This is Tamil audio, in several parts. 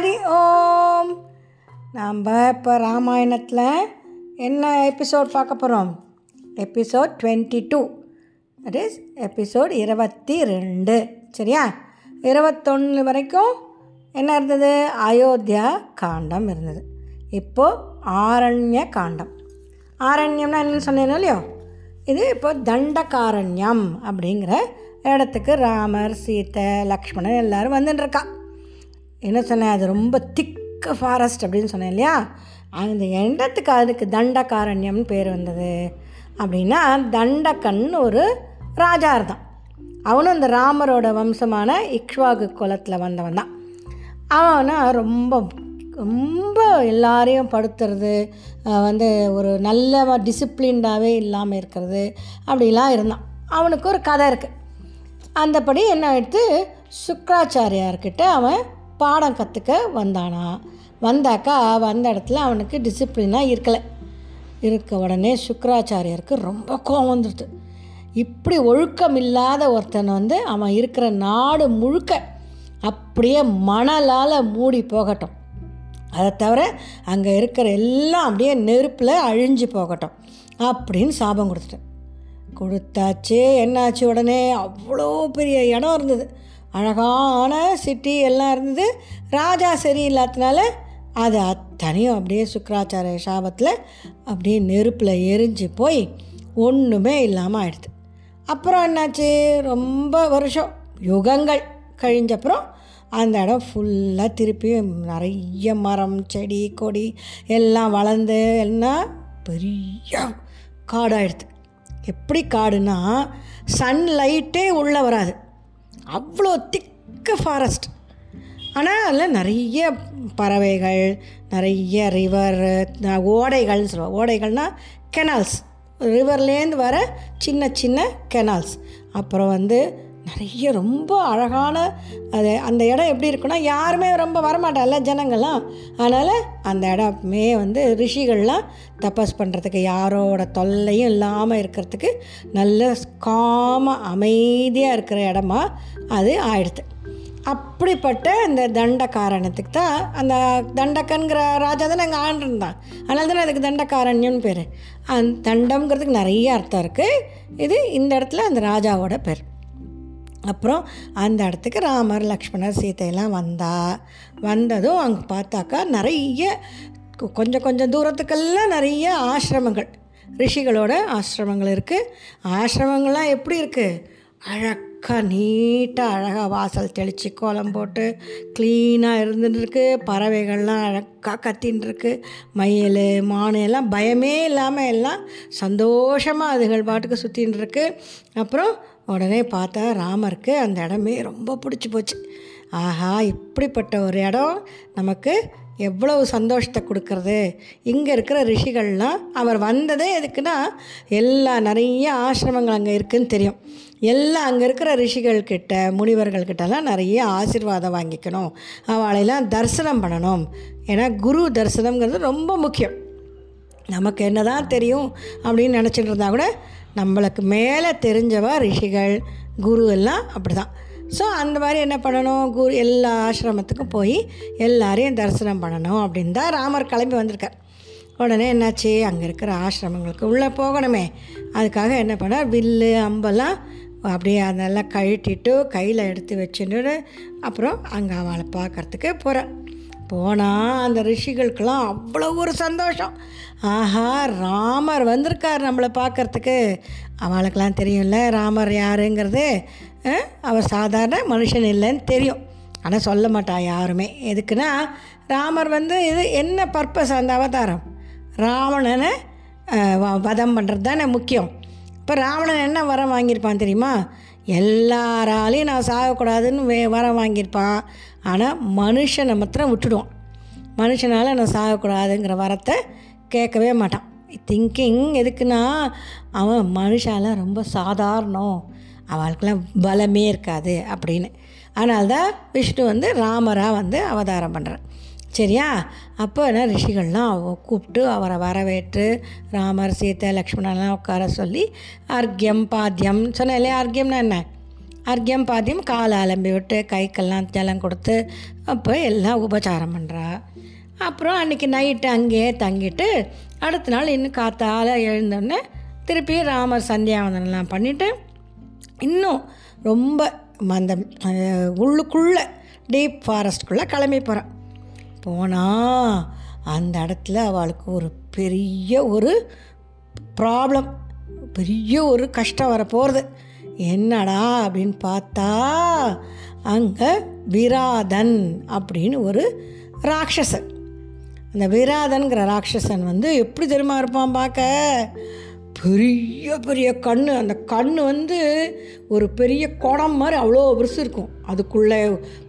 ஹரி ஓம். நாம் இப்போ ராமாயணத்தில் என்ன எபிசோட் பார்க்க போகிறோம் episode twenty two that is episode இருபத்தி ரெண்டு. சரியா? இருபத்தொன்று வரைக்கும் என்ன இருந்தது? அயோத்தியா காண்டம் இருந்தது. இப்போது ஆரண்ய காண்டம். ஆரண்யம்னா என்னன்னு சொன்னேனோ இல்லையோ? இது இப்போ தண்டகாரண்யம் அப்படிங்கிற இடத்துக்கு ராமர் சீத்தை லக்ஷ்மணன் எல்லோரும் வந்துட்டுருக்கான் என்ன சொன்னேன்? அது ரொம்ப திக்கு ஃபாரஸ்ட் அப்படின்னு சொன்னேன் இல்லையா? அந்த இடத்துக்கு அதுக்கு தண்டகாரண்யம்னு பேர் வந்தது. அப்படின்னா தண்டக்கன் ஒரு ராஜா இருந்தான் அவனும் இந்த ராமரோட வம்சமான இக்ஷ்வாகு குலத்தில் வந்தவன் தான். அவனா ரொம்ப ரொம்ப எல்லாரையும் படுத்துறது வந்து ஒரு நல்ல டிசிப்ளின்டாகவே இல்லாமல் இருக்கிறது. அப்படிலாம் இருந்தான். அவனுக்கு ஒரு கதை இருக்குது அந்தபடி என்ன எடுத்து சுக்ராச்சாரியார்கிட்ட அவன் பாடம் கற்றுக்க வந்தானா? வந்தாக்கா வந்த இடத்துல அவனுக்கு டிசிப்ளினாக இருக்கலை. இருக்க உடனே சுக்கராச்சாரியருக்கு ரொம்ப கோவம் வந்துடுது இப்படி ஒழுக்கம் இல்லாத ஒருத்தன் வந்து அவன் இருக்கிற நாடு முழுக்க அப்படியே மணலால் மூடி போகட்டும். அதை தவிர அங்கே இருக்கிற எல்லாம் அப்படியே நெருப்பில் அழிஞ்சு போகட்டும் அப்படின்னு சாபம் கொடுத்துட்டேன். கொடுத்தாச்சு என்னாச்சு உடனே? அவ்வளோ பெரிய இடம் இருந்தது. அழகான சிட்டி எல்லாம் இருந்தது. ராஜா சரியில்லாததுனால அது அத்தனையும் அப்படியே சுக்கராச்சாரிய சாபத்தில் அப்படியே நெருப்பில் எரிஞ்சு போய் ஒன்றுமே இல்லாமல் ஆயிடுது. அப்புறம் என்னாச்சு? ரொம்ப வருஷம் யுகங்கள் கழிஞ்சப்புறம் அந்த இடம் ஃபுல்லாக திருப்பியும் நிறைய மரம் செடி கொடி எல்லாம் வளர்ந்து எல்லாம் பெரிய காடாயிடுது. எப்படி காடுனா சன்லைட்டே உள்ளே வராது. அவ்வளோ திக்க ஃபாரஸ்ட் ஆனால் அதில் நிறைய பறவைகள் நிறைய ரிவர் ஓடைகள்னு சொல்லுவோம் ஓடைகள்னால் கெனால்ஸ் ரிவர்லேருந்து வர சின்ன சின்ன கெனால்ஸ் அப்புறம் வந்து நிறைய ரொம்ப அழகான அது அந்த இடம் எப்படி இருக்குன்னா யாருமே ரொம்ப வரமாட்டால ஜனங்கள்லாம். அதனால் அந்த இடமே வந்து ரிஷிகள்லாம் தபஸ் பண்ணுறதுக்கு யாரோட தொல்லையும் இல்லாமல் இருக்கிறதுக்கு நல்ல காமாக அமைதியாக இருக்கிற இடமா அது ஆயிடுது. அப்படிப்பட்ட இந்த தண்டகாரணத்துக்கு தான் அந்த தண்டக்கன்கிற ராஜா தானே நாங்கள் ஆண்டிருந்தான். அதனால தானே அதுக்கு தண்டகாரண்யம்னு பேர். அந்த தண்டம்ங்கிறதுக்கு நிறைய அர்த்தம் இருக்குது இது இந்த இடத்துல அந்த ராஜாவோட பேர். அப்புறம் அந்த இடத்துக்கு ராமர் லக்ஷ்மணர் சீதையெல்லாம் வந்தா வந்ததும் அங்கே பார்த்தாக்கா நிறைய கொஞ்சம் கொஞ்சம் தூரத்துக்கெல்லாம் நிறைய ஆசிரமங்கள். ரிஷிகளோட ஆசிரமங்கள் இருக்குது ஆசிரமங்கள்லாம் எப்படி இருக்குது அழகாக நீட்டாக அழகாக வாசல் தெளித்து கோலம் போட்டு க்ளீனாக இருந்துட்டுருக்கு. பறவைகள்லாம் அழகாக கத்தின்னு இருக்கு மயில் மானு எல்லாம் பயமே இல்லாமல் எல்லாம் சந்தோஷமாக அதுகள் பாட்டுக்கு சுற்றின்னு இருக்கு அப்புறம் உடனே பார்த்தா ராமருக்கு அந்த இடமே ரொம்ப பிடிச்சி போச்சு. ஆஹா இப்படிப்பட்ட ஒரு இடம் நமக்கு எவ்வளவு சந்தோஷத்தை கொடுக்கறது? இங்கே இருக்கிற ரிஷிகள்லாம் அவர் வந்ததே எதுக்குன்னா எல்லா நிறைய ஆசிரமங்கள் அங்கே இருக்குதுன்னு தெரியும். எல்லாம் அங்கே இருக்கிற ரிஷிகள்கிட்ட முனிவர்கள்கிட்டலாம் நிறைய ஆசிர்வாதம் வாங்கிக்கணும். அவளையெல்லாம் தரிசனம் பண்ணணும். ஏன்னா குரு தரிசனம்ங்கிறது ரொம்ப முக்கியம். நமக்கு என்ன தான் தெரியும் அப்படின்னு நினச்சிட்டு இருந்தால் கூட நம்மளுக்கு மேலே தெரிஞ்சவா ரிஷிகள் குரு எல்லாம் அப்படி தான் ஸோ அந்த மாதிரி என்ன பண்ணணும்? குரு எல்லா ஆசிரமத்துக்கும் போய் எல்லாரையும் தரிசனம் பண்ணணும் அப்படின்னு தான் ராமர் கிளம்பி வந்திருக்கார். உடனே என்னாச்சு? அங்கே இருக்கிற ஆசிரமங்களுக்கு உள்ளே போகணுமே. அதுக்காக என்ன பண்ணார் வில்லு அம்பெல்லாம் அப்படியே அதெல்லாம் கழட்டிட்டு கையில் எடுத்து வச்சுட்டு அப்புறம் அங்கே அவளை பார்க்குறதுக்கு போகிறேன் போனால் அந்த ரிஷிகளுக்கெல்லாம் அவ்வளோ ஒரு சந்தோஷம். ஆஹா ராமர் வந்திருக்கார் நம்மளை பார்க்குறதுக்கு. அவளுக்கெல்லாம் தெரியும்ல ராமர் யாருங்கிறது? அவர் சாதாரண மனுஷன் இல்லைன்னு தெரியும். ஆனால் சொல்ல மாட்டான் யாருமே. எதுக்குன்னா ராமர் வந்து இது என்ன பர்பஸ் அந்த அவதாரம்? ராவணனை வதம் பண்ணுறது தானே முக்கியம். இப்போ ராவணன் என்ன வரம் வாங்கியிருப்பான் தெரியுமா? எல்லாராலையும் நான் சாகக்கூடாதுன்னு வே வரம் வாங்கியிருப்பான். ஆனால் மனுஷனை மாத்திரம் விட்டுடுவான். மனுஷனால் நான் சாகக்கூடாதுங்கிற வரத்தை கேட்கவே மாட்டான். திங்கிங் எதுக்குன்னா அவன் மனுஷால ரொம்ப சாதாரணம். அவளுக்கெல்லாம் பலமே இருக்காது அப்படின்னு. அதனால்தான் விஷ்ணு வந்து ராமராக வந்து அவதாரம் பண்ணுறான் சரியா? அப்போ என்ன ரிஷிகள்லாம் கூப்பிட்டு அவரை வரவேற்று ராமர் சீத்தை லக்ஷ்மணெல்லாம் உட்கார சொல்லி அர்க்கியம் பாத்தியம் சொன்னேன் இல்லையா? அர்க்கியம்னா என்ன? அர்க்கியம் பாத்தியம் காலை அலம்பி விட்டு கைக்கெல்லாம் ஜலம் கொடுத்து அப்போ எல்லாம் உபச்சாரம் பண்ணுறா அப்புறம் அன்றைக்கி நைட்டு அங்கேயே தங்கிட்டு அடுத்த நாள் இன்னும் காத்தால் எழுந்தோடனே திருப்பி ராமர் சந்தியாவந்தனெலாம் பண்ணிவிட்டு இன்னும் ரொம்ப அந்த உள்ளுக்குள்ளே டீப் ஃபாரஸ்ட்குள்ளே கிளம்பி போகிறான் போனால் அந்த இடத்துல அவளுக்கு ஒரு பெரிய ஒரு ப்ராப்ளம் பெரிய ஒரு கஷ்டம் வர போகிறது என்னடா அப்படின்னு பார்த்தா அங்கே விராதன் அப்படின்னு ஒரு ராட்சசன். அந்த விராதன்கிற ராட்சசன் வந்து எப்படி தெரியுமா இருப்பான் பார்க்க? பெரிய பெரிய கண் அந்த கண் வந்து ஒரு பெரிய குடம் மாதிரி அவ்வளோ பெருசு இருக்கும். அதுக்குள்ளே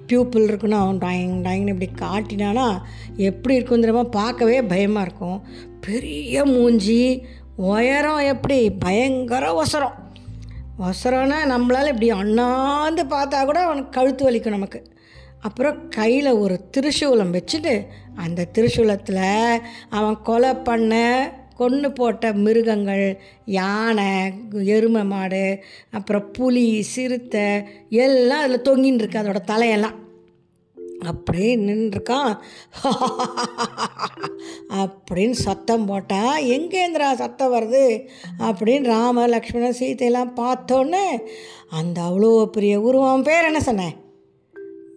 பியூப்பிள் இருக்குன்னா அவன் டாயிங் டாயிங்னு இப்படி காட்டினானா எப்படி இருக்கும் தெரியுமா? பார்க்கவே பயமாக இருக்கும். பெரிய மூஞ்சி உயரம் எப்படி? பயங்கர ஒசரம் ஒசரம்னா நம்மளால் இப்படி அண்ணாந்து பார்த்தா கூட அவனுக்கு கழுத்து வலிக்கும் நமக்கு. அப்புறம் கையில் ஒரு திரிசூலம் வச்சுட்டு அந்த திரிசூலத்தில் அவன் கொலை பண்ண கொன்று போட்ட மிருகங்கள் யானை எருமை மாடு அப்புறம் புலி சிறுத்தை எல்லாம் அதில் தொங்கின்னு இருக்கு அதோட தலையெல்லாம். அப்படியே நின்றுருக்கான் அப்படின்னு சத்தம் போட்டால் எங்கேந்திரா சத்தம் வருது? அப்படின்னு ராம லக்ஷ்மணன் சீதையெல்லாம் பார்த்தோன்னே அந்த அவ்வளோ பெரிய உருவம் பேர் என்ன சொன்னேன்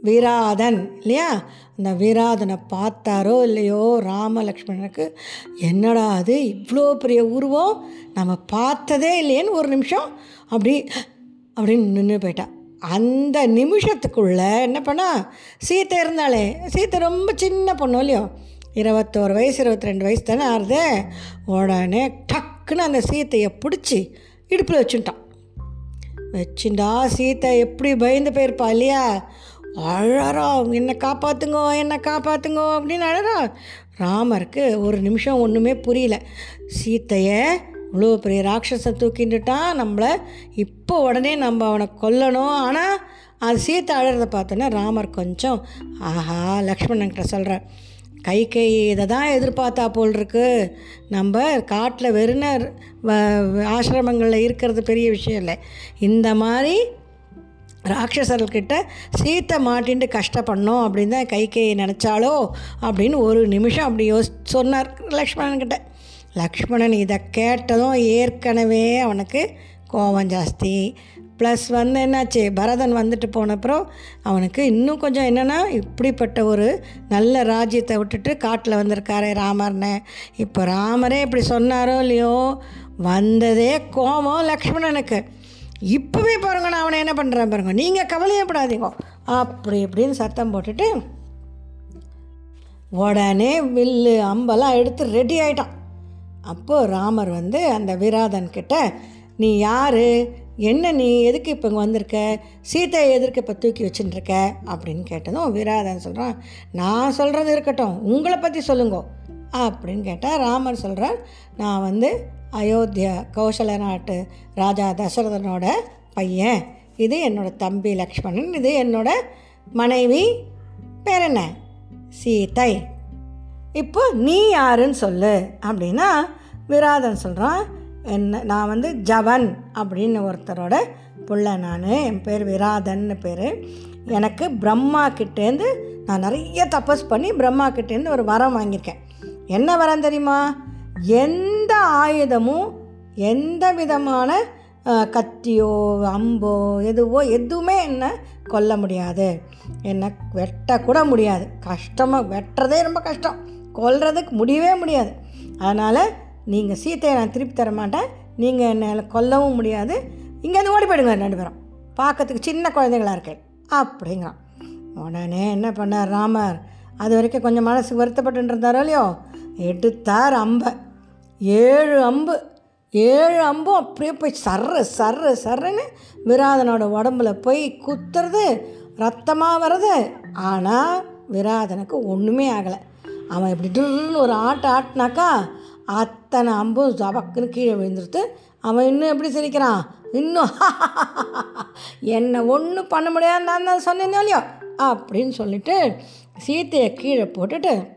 வீராதன். இல்லையா? அந்த வீராதனை பார்த்தாரோ இல்லையோ ராம லக்ஷ்மணனுக்கு என்னடா அது? இவ்வளோ பெரிய உருவம்? நம்ம பார்த்ததே இல்லையேன்னு ஒரு நிமிஷம். அப்படி அப்படின்னு நின்று போயிட்டான் அந்த நிமிஷத்துக்குள்ளே என்ன பண்ணா? சீத்தை இருந்தாலே சீத்தை ரொம்ப சின்ன பொண்ணு இல்லையோ? இருபத்தோரு வயசு இருபத்தி ரெண்டு வயசு தானே ஆறுது. உடனே டக்குன்னு அந்த சீத்தையை பிடிச்சி இடுப்பில் வச்சுட்டான். வச்சுண்டா சீத்தை எப்படி பயந்து போயிருப்பா இல்லையா? அழறா என்னை காப்பாற்றுங்கோ என்னை காப்பாற்றுங்கோ அப்படின்னு அழறா. ராமருக்கு ஒரு நிமிஷம் ஒன்றுமே புரியல. சீத்தையை இவ்வளோ பெரிய ராட்சஸை தூக்கிட்டுட்டான் நம்மளை இப்போ உடனே நம்ம அவனை கொல்லணும். ஆனால் அது சீத்தை அழறதை பார்த்தோன்னா ராமர் கொஞ்சம் ஆஹா லக்ஷ்மணன்கிட்ட சொல்கிறார் கை கை இதை தான் எதிர்பார்த்தா போல் இருக்கு நம்ம காட்டில் வெறுன ஆசிரமங்களில் இருக்கிறது பெரிய விஷயம் இல்லை. இந்த மாதிரி ராட்சசர்கிட்ட சீத்தை மாட்டின்ட்டு கஷ்டப்படணும் அப்படின்னு தான் கைகையை நினச்சாலோ அப்படின்னு ஒரு நிமிஷம் அப்படி யோசி சொன்னார் லக்ஷ்மணன்கிட்ட லக்ஷ்மணன் இதை கேட்டதும் ஏற்கனவே அவனுக்கு கோபம் ஜாஸ்தி. ப்ளஸ் வந்து என்னாச்சு பரதன் வந்துட்டு போனப்புறம் அவனுக்கு இன்னும் கொஞ்சம் என்னென்னா இப்படிப்பட்ட ஒரு நல்ல ராஜ்யத்தை விட்டுட்டு காட்டில் வந்திருக்காரு ராமர்னு. இப்போ ராமரே இப்படி சொன்னாரோ இல்லையோ வந்ததே கோபம் லக்ஷ்மணனுக்கு. இப்போவே பாருங்க நான் அவனை என்ன பண்ணுறேன் பாருங்க நீங்கள் கவலையப்படாதீங்க. அப்படி இப்படின்னு சத்தம் போட்டுட்டு உடனே வில்லு அம்பெல்லாம் எடுத்து ரெடி ஆகிட்டான் அப்போது ராமர் வந்து அந்த விராதன் கிட்ட நீ யார்? என்ன நீ? எதுக்கு இப்போ இங்கே வந்திருக்க? சீத்தையை எதற்கு இப்போ தூக்கி வச்சுட்டுருக்க? அப்படின்னு கேட்டதும் விராதன் சொல்கிறான் நான் சொல்கிறது இருக்கட்டும். உங்களை பற்றி சொல்லுங்க. அப்படின்னு கேட்டால் ராமர் சொல்கிறார் நான் வந்து அயோத்தியா கௌசல நாட்டு ராஜா தசரதனோட பையன். இது என்னோட தம்பி லக்ஷ்மணன். இது என்னோட மனைவி. பேர் என்ன? சீதை இப்போ நீ யாருன்னு சொல்லு. அப்படின்னா விராதன் சொல்கிறான் என்ன நான் வந்து ஜவன் அப்படின்னு ஒருத்தரோட புள்ள நான். என் பேர் விராதன்னு பேர். எனக்கு பிரம்மா கிட்டேருந்து நான் நிறைய தபஸ் பண்ணி பிரம்மா கிட்டேருந்து ஒரு வரம் வாங்கியிருக்கேன். என்ன வரம் தெரியுமா? எந்த ஆயுதமும் எந்த விதமான கத்தியோ அம்போ எதுவோ எதுவுமே என்ன கொல்ல முடியாது. என்னை வெட்டக்கூட முடியாது. கஷ்டமாக வெட்டுறதே ரொம்ப கஷ்டம். கொல்றதுக்கு முடியவே முடியாது. அதனால் நீங்கள் சீத்தையை நான் திருப்பி தர மாட்டேன். நீங்கள் என்னை கொல்லவும் முடியாது. இங்கேருந்து ஓடி போயிடுங்க ரெண்டு பேரும். பார்க்கறதுக்கு சின்ன குழந்தைங்களா இருக்கேன். அப்படிங்கிறான் உடனே என்ன பண்ணார் ராமர்? அது வரைக்கும் கொஞ்சம் மனசு வருத்தப்பட்டு இருந்தாரோ இல்லையோ? எடுத்தார் அம்பை. ஏழு அம்பு. ஏழு அம்பும் அப்படியே போய் சர்ற சர்ரு சர்ருன்னு விராதனோட உடம்புல போய் குத்துறது ரத்தமாக வர்றது. ஆனால் விராதனுக்கு ஒன்றுமே ஆகலை. அவன் இப்படி டில்னு ஒரு ஆட்டை ஆட்டினாக்கா அத்தனை அம்பும் ஜபக்குன்னு கீழே விழுந்துருத்து அவன் இன்னும் எப்படி சிரிக்கிறான்? இன்னும் என்னை ஒன்றும் பண்ண முடியாது நான் தான் சொன்னேனோ இல்லையோ? அப்படின்னு சொல்லிட்டு சீத்தையை கீழே போட்டுட்டு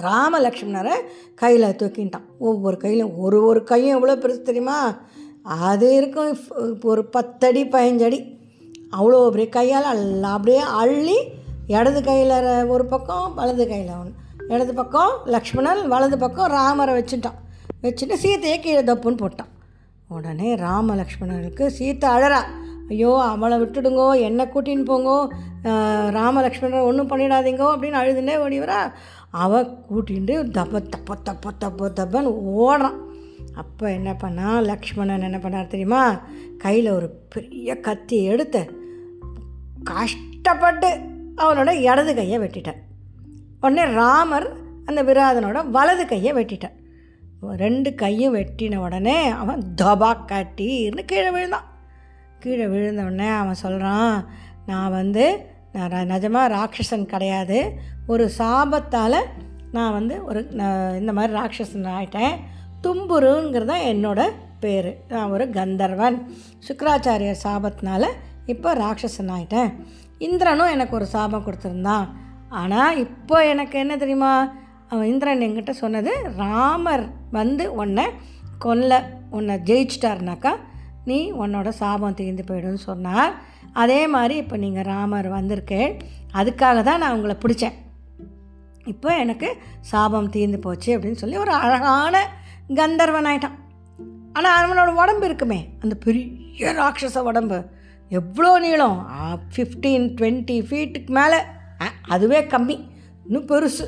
ராமலக்ஷ்மணரை கையில் தூக்கிட்டான். ஒவ்வொரு கையிலும் ஒரு ஒரு கையும் எவ்வளோ பெருசு தெரியுமா? அது இருக்கும். இப்போ ஒரு பத்தடி பதினஞ்சடி. அவ்வளோ பெரிய கையால் எல்லாம் அப்படியே அள்ளி இடது கையில் ஒரு பக்கம் வலது கையில் ஒன்று இடது பக்கம் லக்ஷ்மணன் வலது பக்கம் ராமரை வச்சுட்டான். வச்சுட்டு சீத்தையை கீழே தப்புன்னு போட்டான். உடனே ராம லக்ஷ்மணனுக்கு சீத்தை அழறா. ஐயோ அவளை விட்டுடுங்கோ என்னை கூட்டின்னு போங்கோ ராம லக்ஷ்மணன் ஒன்றும் பண்ணிடாதீங்கோ அப்படின்னு அழுதுனே ஓடிவரா. அவள் கூட்டின்ட்டு தப்ப தப்ப தப்ப தப்ப தப்பன்னு ஓடுறான். அப்போ என்ன பண்ணா? லக்ஷ்மணன் என்ன பண்ணார் தெரியுமா? கையில் ஒரு பெரிய கத்தி எடுத்து கஷ்டப்பட்டு அவனோட இடது கையை வெட்டிட்டார். உடனே ராமர் அந்த விராதனோட வலது கையை வெட்டிட்டார். ரெண்டு கையும் வெட்டின உடனே அவன் தபா காட்டின்னு கீழே விழுந்தான். கீழே விழுந்த உடனே அவன் சொல்கிறான் நான் வந்து நான் நிஜமாக ராட்சசன் கிடையாது. ஒரு சாபத்தால் நான் வந்து ஒரு நான் இந்த மாதிரி ராட்சசன் ஆகிட்டேன் தும்புருங்கிறது தான் என்னோடய பேர். நான் ஒரு கந்தர்வன். சுக்கராச்சாரியர் சாபத்தினால இப்போ ராட்சசன் ஆகிட்டேன் இந்திரனும் எனக்கு ஒரு சாபம் கொடுத்துருந்தான். ஆனால் இப்போ எனக்கு என்ன தெரியுமா? அவன் இந்திரன் என்கிட்ட சொன்னது ராமர் வந்து உன்னை கொல்ல உன்னை ஜெயிச்சிட்டாருனாக்கா நீ உன்னோட சாபம் தீர்ந்து போயிடும்னு சொன்னார். அதே மாதிரி இப்போ நீங்கள் ராமர் வந்திருக்கேன் அதுக்காக தான் நான் உங்களை பிடிச்சேன். இப்போ எனக்கு சாபம் தீர்ந்து போச்சு அப்படின்னு சொல்லி ஒரு அழகான கந்தர்வன் ஆயிட்டான். ஆனால் அவனோட உடம்பு இருக்குமே அந்த பெரிய ராட்சச உடம்பு. எவ்வளோ நீளம்? ஃபிஃப்டீன் டுவெண்ட்டி ஃபீட்டுக்கு மேலே. அதுவே கம்மி. இன்னும் பெருசு.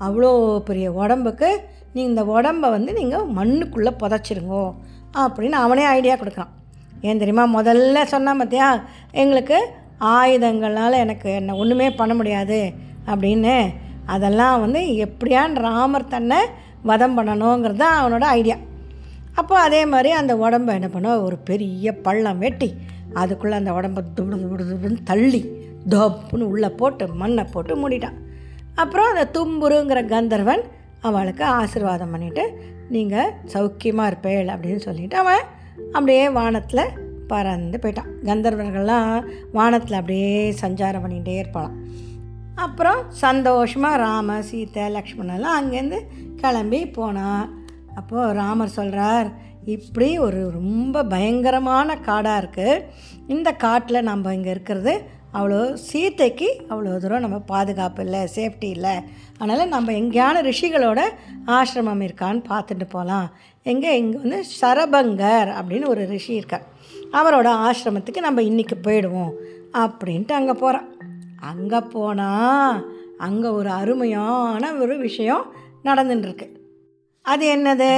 அவ்வளோ பெரிய உடம்புக்கு நீங்கள் இந்த உடம்பை வந்து நீங்கள் மண்ணுக்குள்ளே புதைச்சிருங்கோ அப்படின்னு அவனே ஐடியா கொடுக்குறான். ஏன் தெரியுமா? முதல்ல சொன்னான் பார்த்தியா எங்களுக்கு ஆயுதங்களால் எனக்கு என்ன ஒன்றுமே பண்ண முடியாது அப்படின்னு. அதெல்லாம் வந்து எப்படியான் ராமர் தன்னை வதம் பண்ணணுங்கிறது தான் அவனோட ஐடியா அப்போ அதே மாதிரி அந்த உடம்பை என்ன பண்ண? ஒரு பெரிய பள்ளம் வெட்டி அதுக்குள்ளே அந்த உடம்பை துடு துடு தள்ளி தப்புன்னு உள்ளே போட்டு மண்ணை போட்டு மூடிட்டான். அப்புறம் அந்த தும்புருங்கிற கந்தர்வன் அவளுக்கு ஆசீர்வாதம் பண்ணிவிட்டு நீங்கள் சௌக்கியமாக இருப்பேள் அப்படின்னு சொல்லிவிட்டு அவன் அப்படியே வானத்தில் பறந்து போயிட்டான். கந்தர்வர்கள்லாம் வானத்தில் அப்படியே சஞ்சாரம் பண்ணிகிட்டே இருப்பாளாம். அப்புறம் சந்தோஷமாக ராம சீத்தை லக்ஷ்மணெல்லாம் அங்கேருந்து கிளம்பி போனான் அப்போது ராமர் சொல்கிறார் இப்படி ஒரு ரொம்ப பயங்கரமான காடாக இருக்குது இந்த காட்டில் நம்ம இங்கே இருக்கிறது அவ்வளோ சீத்தைக்கு அவ்வளோ தூரம் நம்ம பாதுகாப்பு இல்லை சேஃப்டி இல்லை. அதனால் நம்ம எங்கேயான ரிஷிகளோட ஆசிரமம் இருக்கான்னு பார்த்துட்டு போகலாம் எங்கே இங்கே வந்து சரபங்கர் அப்படின்னு ஒரு ரிஷி இருக்கார் அவரோட ஆசிரமத்துக்கு நம்ம இன்றைக்கி போயிடுவோம் அப்படின்ட்டு அங்கே போகிறான் அங்கே போனால் அங்கே ஒரு அருமையான ஒரு விஷயம் நடந்துட்டுருக்கு அது என்னது?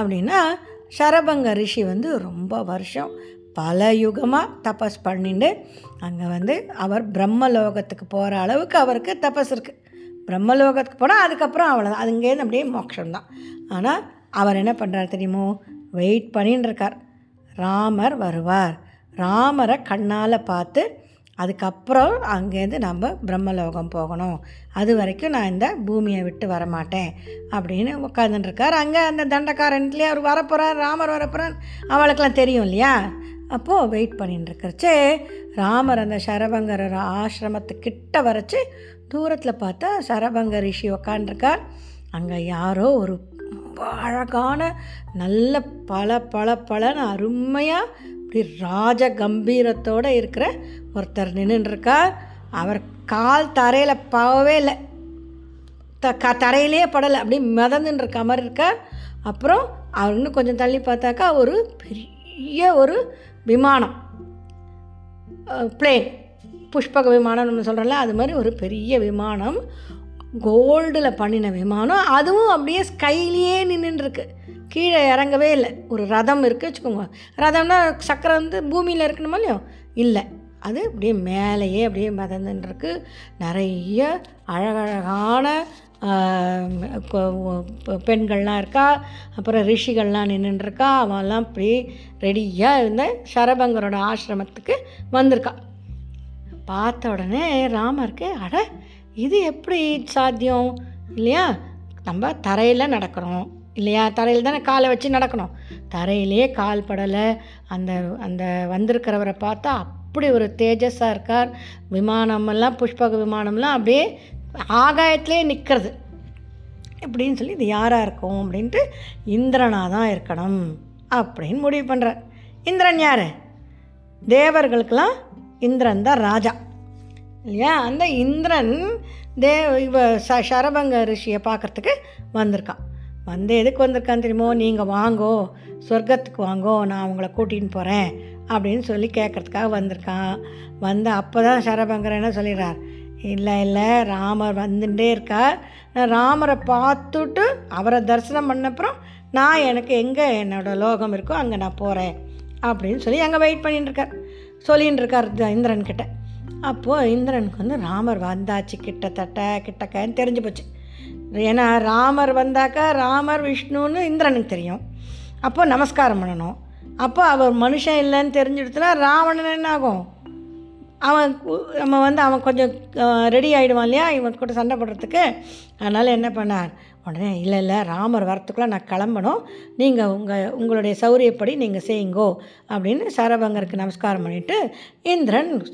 அப்படின்னா சரபங்க ரிஷி வந்து ரொம்ப வருஷம் பல யுகமாக தபஸ் பண்ணிட்டு அங்கே வந்து அவர் பிரம்மலோகத்துக்கு போகிற அளவுக்கு அவருக்கு தபஸ் இருக்குது பிரம்மலோகத்துக்கு போனால் அதுக்கப்புறம் அவ்வளோதான் அதுங்கேருந்து அப்படியே மோட்சம்தான். ஆனால் அவர் என்ன பண்ணுறாரு தெரியுமோ? வெயிட் பண்ணின்னு இருக்கார். ராமர் வருவார். ராமரை கண்ணால் பார்த்து அதுக்கப்புறம் அங்கேருந்து நம்ம பிரம்மலோகம் போகணும். அது வரைக்கும் நான் இந்த பூமியை விட்டு வரமாட்டேன் அப்படின்னு உட்காந்துட்டுருக்கார் அங்கே அந்த தண்டக்காரன்லேயே அவர் வரப்போகிறார் ராமர் வரப்போகிறான் அவளுக்கெல்லாம் தெரியும் இல்லையா? அப்போது வெயிட் பண்ணிட்டு இருக்கிறச்சே ராமர் அந்த சரபங்கர் ஆசிரமத்துக்கிட்ட வரைச்சி தூரத்தில் பார்த்தா சரபங்க ரிஷி உக்காண்டிருக்கார் அங்கே யாரோ ஒரு அழகான நல்ல பல பல பலன்னு அருமையாக இப்படி ராஜ கம்பீரத்தோடு இருக்கிற ஒருத்தர் நின்றுருக்கார் அவர் கால் தரையில் பாவவே இல்லை. த க தரையிலே படலை. அப்படியே மிதந்துன்னு இருக்க மாதிரி இருக்கார். அப்புறம் அவர் இன்னும் கொஞ்சம் தள்ளி பார்த்தாக்கா ஒரு பெரிய ஒரு விமானம். பிளேன் புஷ்பக விமானம் நம்ம சொல்கிறோம்ல அது மாதிரி ஒரு பெரிய விமானம். கோல்டில் பண்ணின விமானம் அதுவும் அப்படியே ஸ்கைலியே நின்றுருக்கு கீழே இறங்கவே இல்லை. ஒரு ரதம் இருக்குது வச்சுக்கோங்க. ரதம்னா சக்கரை வந்து பூமியில் இருக்கணுமா இல்லையோ? இல்லை. அது அப்படியே மேலேயே அப்படியே மிதந்துருக்கு நிறைய அழகழகான பெண்கள்லாம் இருக்கா. அப்புறம் ரிஷிகள்லாம் நின்றுருக்கா அவன்லாம் இப்படி ரெடியாக இருந்த சரபங்கரோட ஆசிரமத்துக்கு வந்திருக்கா. பார்த்த உடனே ராமருக்கு அட இது எப்படி சாத்தியம்? இல்லையா? நம்ம தரையில் நடக்கிறோம் இல்லையா? தரையில் தானே காலை வச்சு நடக்கணும். தரையிலே கால் படலை. அந்த அந்த வந்திருக்கிறவரை பார்த்தா அப்படி ஒரு தேஜஸாக இருக்கார். விமானமெல்லாம் புஷ்பக விமானம்லாம் அப்படியே ஆகாயத்திலே நிற்கிறது இப்படின்னு சொல்லி இது யாராக இருக்கும்? அப்படின்ட்டு இந்திரனாக தான் இருக்கணும். அப்படின்னு முடிவு பண்ணுறார் இந்திரன் யார்? தேவர்களுக்கெல்லாம் இந்திரன் தான் ராஜா. இல்லையா? அந்த இந்திரன் தேவ இவ ச சரபங்க ரிஷியை பார்க்குறதுக்கு வந்திருக்கான். வந்து எதுக்கு வந்திருக்கான் தெரியுமோ? நீங்கள் வாங்கோ சொர்க்கத்துக்கு வாங்கோ நான் உங்களை கூட்டின்னு போகிறேன் அப்படின்னு சொல்லி கேட்குறதுக்காக வந்திருக்கான். வந்து அப்போ தான் சரபங்கர் என்ன சொல்லிடுறார்? இல்லை இல்லை ராமர் வந்துட்டே இருக்கார். நான் ராமரை பார்த்துட்டு அவரை தரிசனம் பண்ணப்புறம் நான் எனக்கு எங்கே என்னோடய லோகம் இருக்கோ அங்கே நான் போகிறேன் அப்படின்னு சொல்லி அங்கே வெயிட் பண்ணிட்டுருக்கார் சொல்லின்னு இருக்கார் இந்திரன்கிட்ட. இந்திரன் அப்போது இந்திரனுக்கு வந்து ராமர் வந்தாச்சு. கிட்டத்தட்ட கிட்டக்கன்னு தெரிஞ்சு போச்சு. ஏன்னா ராமர் வந்தாக்கா ராமர் விஷ்ணுன்னு இந்திரனுக்கு தெரியும். அப்போ நமஸ்காரம் பண்ணணும். அப்போ அவர் மனுஷன் இல்லைன்னு தெரிஞ்சுடுத்துனா ராவணன் என்ன ஆகும்? அவன் நம்ம வந்து அவன் கொஞ்சம் ரெடி ஆகிடுவான் இல்லையா? இவன் கூட சண்டை போடுறதுக்கு. அதனால் என்ன பண்ணார்? உடனே இல்லை இல்லை ராமர் வரத்துக்குள்ளே நான் கிளம்பணும். நீங்கள் உங்கள் உங்களுடைய சௌரியப்படி நீங்கள் செய்யுங்கோ. அப்படின்னு சரபங்கருக்கு நமஸ்காரம் பண்ணிவிட்டு இந்திரன்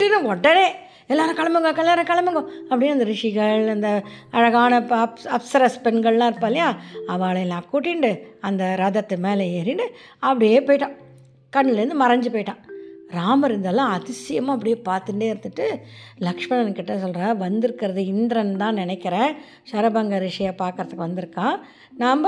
சட்டுன்னு உடனே எல்லாரும் கிளம்புங்க கல்யாணம் கிளம்புங்க அப்படின்னு அந்த ரிஷிகள் அந்த அழகான ப- அப்ஸ் அப்சரஸ் பெண்கள்லாம் இருப்பா இல்லையா? அவளையெல்லாம் கூட்டிண்டு அந்த ரதத்து மேலே ஏறின்னு அப்படியே போயிட்டான். கண்ணுலேருந்து மறைஞ்சு போயிட்டான். ராமர் இதெல்லாம் அதிசயமாக அப்படியே பார்த்துட்டே இருந்துட்டு லக்ஷ்மணன் கிட்ட சொல்கிற வந்திருக்கிறது இந்திரன் தான் நினைக்கிறேன். சரபங்க ரிஷியை பார்க்கறதுக்கு வந்திருக்கான் நாம்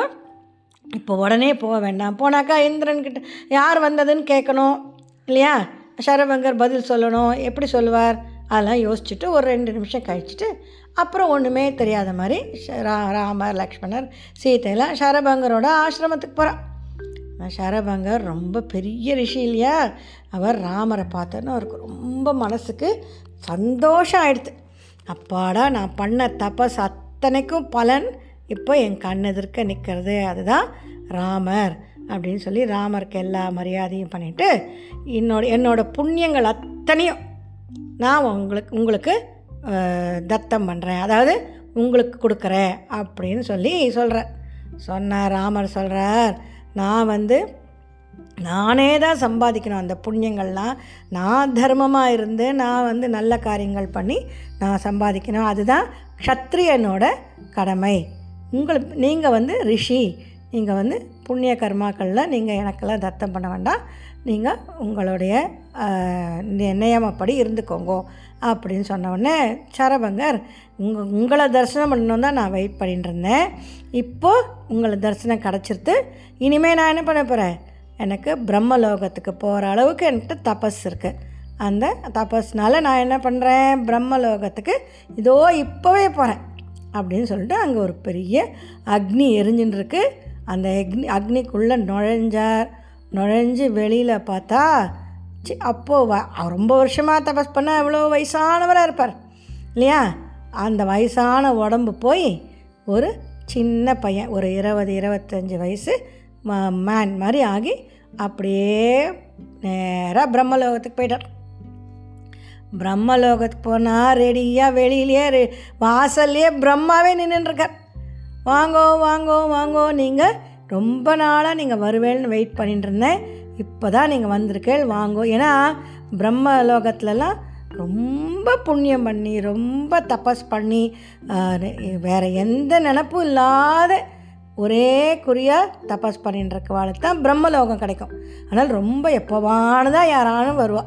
இப்போ உடனே போக வேண்டாம். போனாக்கா இந்திரன்கிட்ட யார் வந்ததுன்னு கேட்கணும் இல்லையா? சரவங்கர் பதில் சொல்லணும் எப்படி சொல்லுவார்? அதெல்லாம் யோசிச்சுட்டு ஒரு ரெண்டு நிமிஷம் கழிச்சிட்டு அப்புறம் ஒன்றுமே தெரியாத மாதிரி ரா ராமர் லக்ஷ்மணர் சீதையெல்லாம் சரபங்கரோட ஆசிரமத்துக்கு போகிறான் சரபங்கர் ரொம்ப பெரிய ரிஷி இல்லையா? அவர் ராமரை பார்த்தோன்னு அவருக்கு ரொம்ப மனசுக்கு சந்தோஷம் ஆயிடுது. அப்பாடா நான் பண்ண தபஸ் அத்தனைக்கும் பலன் இப்போ என் கண் எதிர்க்க நிற்கிறது அதுதான் ராமர். அப்படின்னு சொல்லி ராமருக்கு எல்லா மரியாதையும் பண்ணிவிட்டு என்னோட என்னோடய புண்ணியங்கள் அத்தனையும் நான் உங்களுக்கு உங்களுக்கு தத்தம் பண்ணுறேன் அதாவது உங்களுக்கு கொடுக்குறேன் அப்படின்னு சொல்லி சொல்கிறேன் சொன்னார் ராமர் சொல்கிறார் நான் வந்து நானே தான் சம்பாதிக்கணும் அந்த புண்ணியங்கள்லாம். நான் தர்மமாக இருந்து நான் வந்து நல்ல காரியங்கள் பண்ணி நான் சம்பாதிக்கணும். அதுதான் க்ஷத்ரியனோட கடமை. உங்களுக்கு நீங்கள் வந்து ரிஷி. நீங்கள் வந்து புண்ணிய கர்மாக்களில் நீங்கள் எனக்கெல்லாம் தத்தம் பண்ண வேண்டாம். நீங்கள் உங்களுடைய நியமப்படி இருந்துக்கோங்க அப்படின்னு சொன்ன உடனே சரபங்கர் உங்கள் உங்களை தரிசனம் பண்ணணும் தான் நான் வெயிட் பண்ணிட்டு இருந்தேன். இப்போது உங்களை தரிசனம் கிடச்சிருது இனிமேல் நான் என்ன பண்ண போகிறேன் எனக்கு பிரம்மலோகத்துக்கு போகிற அளவுக்கு என்கிட்ட தபஸ் இருக்குது அந்த தபஸ்னால் நான் என்ன பண்ணுறேன் பிரம்மலோகத்துக்கு இதோ இப்போவே போகிறேன் அப்படின்னு சொல்லிட்டு அங்கே ஒரு பெரிய அக்னி எரிஞ்சுன்னு இருக்குது அந்த அக்னி அக்னிக்குள்ளே நுழைஞ்சார். நுழைஞ்சு வெளியில் பார்த்தா சி அப்போது வ ரொம்ப வருஷமாக தபஸ் பண்ண இவ்வளோ வயசானவராக இருப்பார். இல்லையா? அந்த வயசான உடம்பு போய் ஒரு சின்ன பையன் ஒரு இருபது இருபத்தஞ்சி வயசு மேன் மாதிரி ஆகி அப்படியே நேராக பிரம்மலோகத்துக்கு போயிட்டார். பிரம்மலோகத்துக்கு போனால் ரெடியாக வெளியிலேயே ரெ- வாசல்லையே பிரம்மாவே நின்றுருக்கார் வாங்கோ வாங்கோ வாங்கோ நீங்கள் ரொம்ப நாளாக நீங்கள் வருவேன்னு வெயிட் பண்ணிட்டு இருந்தேன் இப்போ தான் நீங்கள் வந்திருக்கேள் வாங்கோ. ஏன்னா பிரம்ம லோகத்துலலாம் ரொம்ப புண்ணியம் பண்ணி ரொம்ப தபஸ் பண்ணி வேறு எந்த நினப்பும் இல்லாத ஒரே குறியாக தபஸ் பண்ணிட்டு இருக்கவாளுக்கு தான் பிரம்மலோகம் கிடைக்கும். அதனால் ரொம்ப எப்போவானதாக யாரானும் வருவா.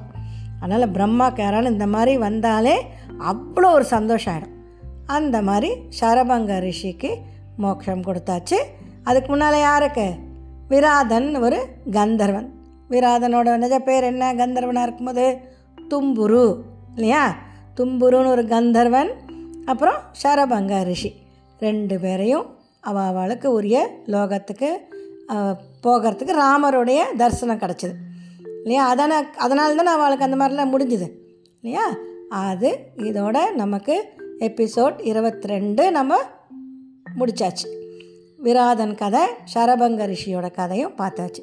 அதனால் பிரம்மாக்கு யாராலும் இந்த மாதிரி வந்தாலே அவ்வளோ ஒரு சந்தோஷம் ஆகிடும் அந்த மாதிரி சரபங்க ரிஷிக்கு மோட்சம் கொடுத்தாச்சு. அதுக்கு முன்னால் யாருக்கு? விராதன் ஒரு கந்தர்வன். விராதனோட நிஜ பேர் என்ன? கந்தர்வனாக இருக்கும்போது தும்புரு இல்லையா? தும்புருன்னு ஒரு கந்தர்வன் அப்புறம் ஷரபங்க ரிஷி. ரெண்டு பேரையும் அவ அவளுக்கு உரிய லோகத்துக்கு போகிறதுக்கு ராமருடைய தரிசனம் கிடச்சிது. இல்லையா? அதான அதனால தானே அவளுக்கு அந்த மாதிரிலாம் முடிஞ்சுது. இல்லையா? அது இதோட நமக்கு எபிசோட் இருபத்தி ரெண்டு நம்ம முடிச்சாச்சு விராதன் கதை சரபங்க ரிஷியோட கதையும் பார்த்தாச்சு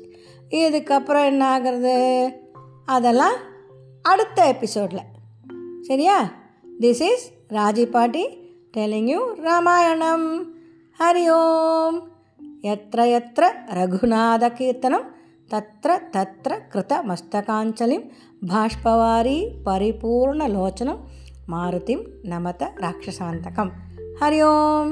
இதுக்கப்புறம் என்ன ஆகிறது அதெல்லாம் அடுத்த எபிசோடில் சரியா திஸ் இஸ் ராஜி பாட்டி டெலிங் யூ ராமாயணம் ஹரி ஓம் எத்திர எத்திர ரகுநாதகீர்த்தனம் தத்திர தத்திர கிருதமஸ்தகாஞ்சலிம் பாஷ்பவாரி பரிபூர்ணலோச்சனம் மாருதிம் நமத ராட்சசாந்தகம் ஹரி ஓம்